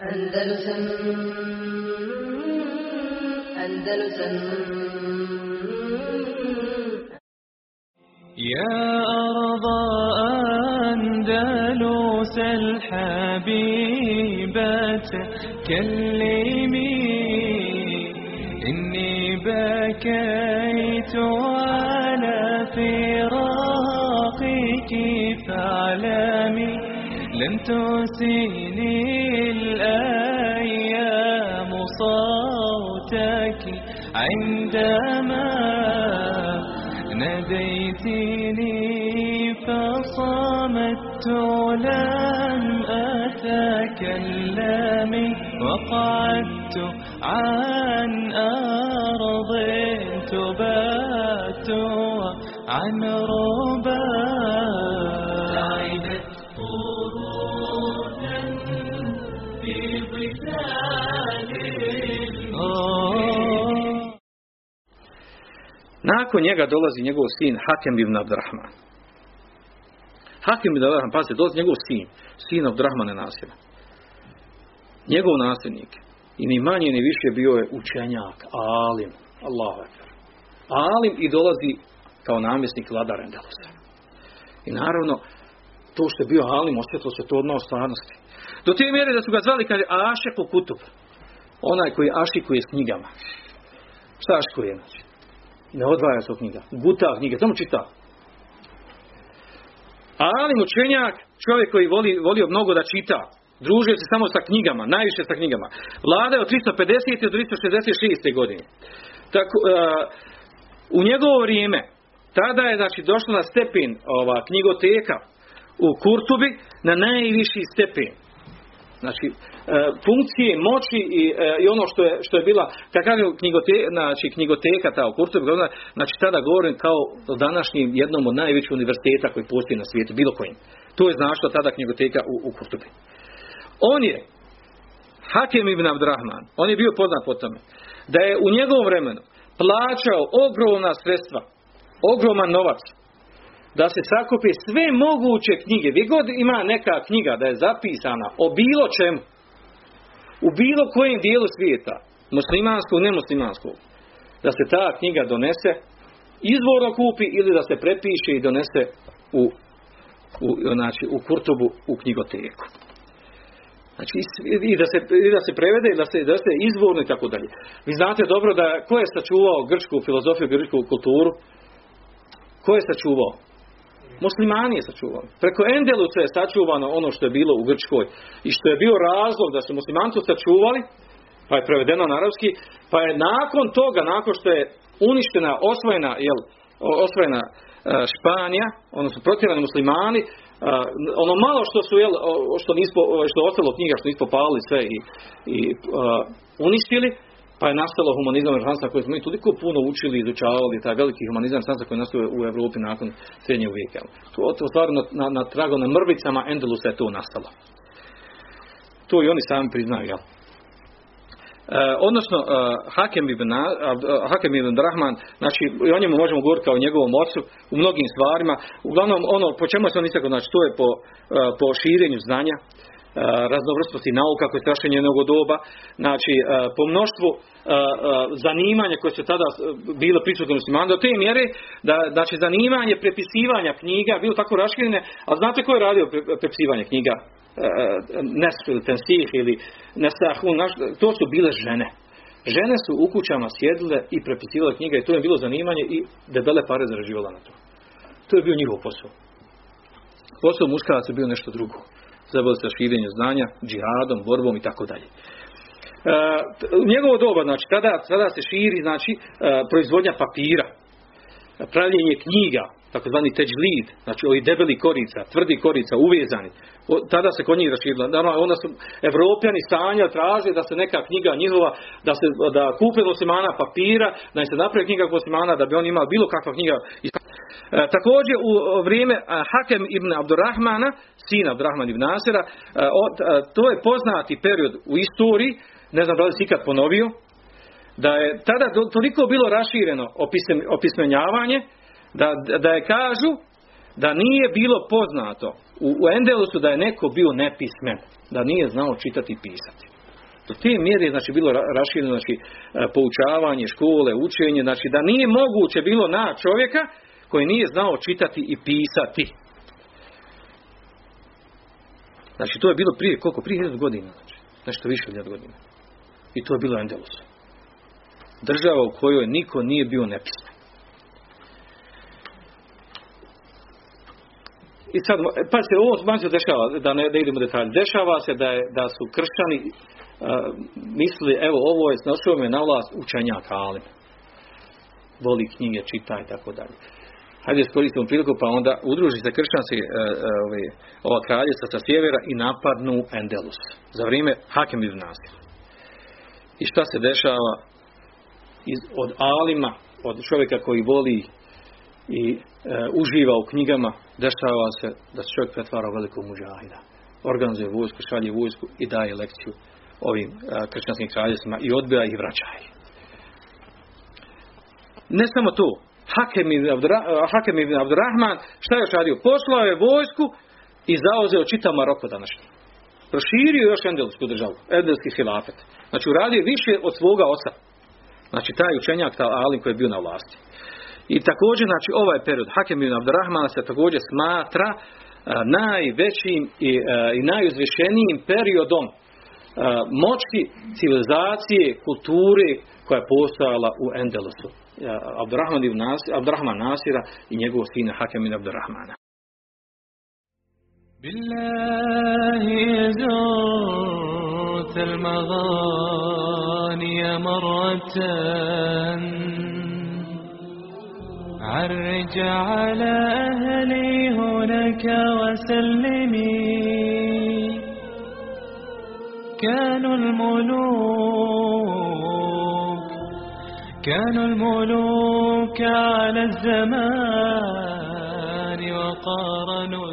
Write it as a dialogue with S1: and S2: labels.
S1: Andalusam Andalusam
S2: يا أرض أندلس الحبيبة كلمي إني بكيت لن تسيني الأيام صوتك عندما ناديتني فصمت لم أتكلم وقعدت عن أرض تبات عن ربا
S3: Nakon njega dolazi njegov sin Hakem ibn Abdurrahman. Hakem ibn Abdurrahman, pazite, dolazi njegov sin, sin Abdurrahmana Nasira. Njegov nasljednik. I ni manje ni više bio je učenjak, alim, Allahu. Alim i dolazi kao namjesnik vladar Endelusa. I naravno, to što je bio alim, osjetilo se to odmah stvarnosti. Do te mjere da su ga zvali, kaže, Ašeku Kutub. Onaj koji ašikuje s knjigama. Šta ašikuje, znači? Ne odvaja se od knjiga. Guta knjige, samo čita. Ali učenjak, čovjek koji voli, volio mnogo da čita, družio se samo sa knjigama, najviše sa knjigama. Vlada je od 350. do 366. godine. Tako, uh, u njegovo vrijeme, tada je znači došlo na stepen ova knjigoteka u Kurtubi na najviši stepen. Znači, e, funkcije, moći i, e, i ono što je, što je bila, kad kažem knjigote, znači, knjigoteka ta u Kurtovi, znači tada govorim kao o današnjim jednom od najvećih univerziteta koji postoji na svijetu, bilo kojim. To je značilo tada knjigoteka u, u Kurtobi. On je, Hakem ibn Abdurrahman, on je bio poznat po tome, da je u njegovom vremenu plaćao ogromna sredstva, ogroman novac, da se sakupi sve moguće knjige. Gdje god ima neka knjiga da je zapisana o bilo čemu, u bilo kojem dijelu svijeta, muslimanskog, nemuslimanskog, da se ta knjiga donese, izvorno kupi ili da se prepiše i donese u, u, znači, u Kurtubu u knjigoteku. Znači, i da se, i da se prevede, da se, da se izvorno i tako dalje. Vi znate dobro da, ko je sačuvao grčku filozofiju, grčku kulturu? Ko je sačuvao? Muslimani je sačuvali. Preko Endeluca je sačuvano ono što je bilo u Grčkoj i što je bio razlog da su muslimanci sačuvali, pa je prevedeno na arapski, pa je nakon toga, nakon što je uništena, osvojena, jel, osvojena uh, Španija, odnosno protjerani muslimani, uh, ono malo što su, jel, što, nispo, što ostalo knjiga, što nismo palili sve i, i uh, uništili, pa je nastalo humanizam i renesansa koje smo mi toliko puno učili i izučavali, taj veliki humanizam renesansa koji nastao u Europi nakon srednjeg vijeka. To, to stvarno na, na, na tragu na mrvicama Endelusa je to nastalo. To i oni sami priznaju, jel? E, odnosno, uh, Hakem ibn, Hakem ibn Rahman, znači, o njemu možemo govoriti kao o njegovom ocu u mnogim stvarima. Uglavnom, ono, po čemu se on istakao, znači, to je po, uh, po širenju znanja, raznovrstnosti nauka koje je strašenje jednog doba, znači po mnoštvu zanimanja koje su tada bilo prisutno muslimani do te mjere da znači zanimanje prepisivanja knjiga bilo tako raširene, a znate ko je radio prepisivanje knjiga? Nesf ili Tensih ili Nesahun, to su bile žene. Žene su u kućama sjedile i prepisivale knjiga i to je bilo zanimanje i debele pare zarađivala na to. To je bio njihov posao. Posao muškaraca je bio nešto drugo zabavili se širenje znanja, džihadom, borbom i tako dalje. U njegovo doba, znači, tada, tada se širi, znači, proizvodnja papira, pravljenje knjiga, takozvani teđlid, znači ovi debeli korica, tvrdi korica, uvezani. O, tada se kod njih raširila. Onda su evropljani stanja traže da se neka knjiga njihova, da se da kupe muslimana papira, da se napravi knjiga muslimana, da bi on imao bilo kakva knjiga. E, također u vrijeme Hakem ibn Abdurrahmana, sina Abdurrahman ibn Nasira, e, to je poznati period u istoriji, ne znam da li se ikad ponovio, da je tada toliko bilo rašireno opismenjavanje, da, da je kažu da nije bilo poznato u, u Endelusu da je neko bio nepismen. da nije znao čitati i pisati. Do te mjere znači bilo ra- rašireno znači e, poučavanje, škole, učenje, znači da nije moguće bilo na čovjeka koji nije znao čitati i pisati. Znači to je bilo prije koliko? Prije 1000 godina, znači. Nešto više od 1000 godina. I to je bilo Endelus. Država u kojoj niko nije bio nepismen. I sad, pa se ovo malo se dešava, da ne da idemo detalje. Dešava se da, je, da su kršćani uh, evo ovo je snosio me na vlast učenjak alim. Voli knjige, čita i tako dalje. Hajde iskoristimo priliku pa onda udruži se kršćanski uh, uh, ova kraljestva sa sjevera i napadnu Endelus. Za vrijeme Hakem ibn Nasir. I šta se dešava iz, od alima, od čovjeka koji voli i e, uživa u knjigama, dešava se da se čovjek pretvara u velikog muđahida. Organizuje vojsku, šalje vojsku i daje lekciju ovim e, kršćanskim kraljevstvima i odbija ih i vraća. Ne samo to, Hakem ibn, Abdra, ibn Abdurrahman, šta je još radio? Poslao je vojsku i zauzeo čitav Maroko današnji. Proširio još Endelsku državu, Endelski hilafet. Znači uradio više od svoga oca. Znači taj učenjak, taj alim koji je bio na vlasti. I također, znači ovaj period Hakem ibn Abdurrahmana se također smatra a, najvećim i, a, i najuzvišenijim periodom a, moći civilizacije, kulture koja je postojala u Endelusu. Abdurrahman ibn Nasir, Abdurrahman Nasira i njegov sina Hakem ibn Abdurrahmana.
S2: بالله زرت المغاني مرة عرج على أهلي هناك وسلمي كانوا الملوك كانوا الملوك على الزمان وقارنوا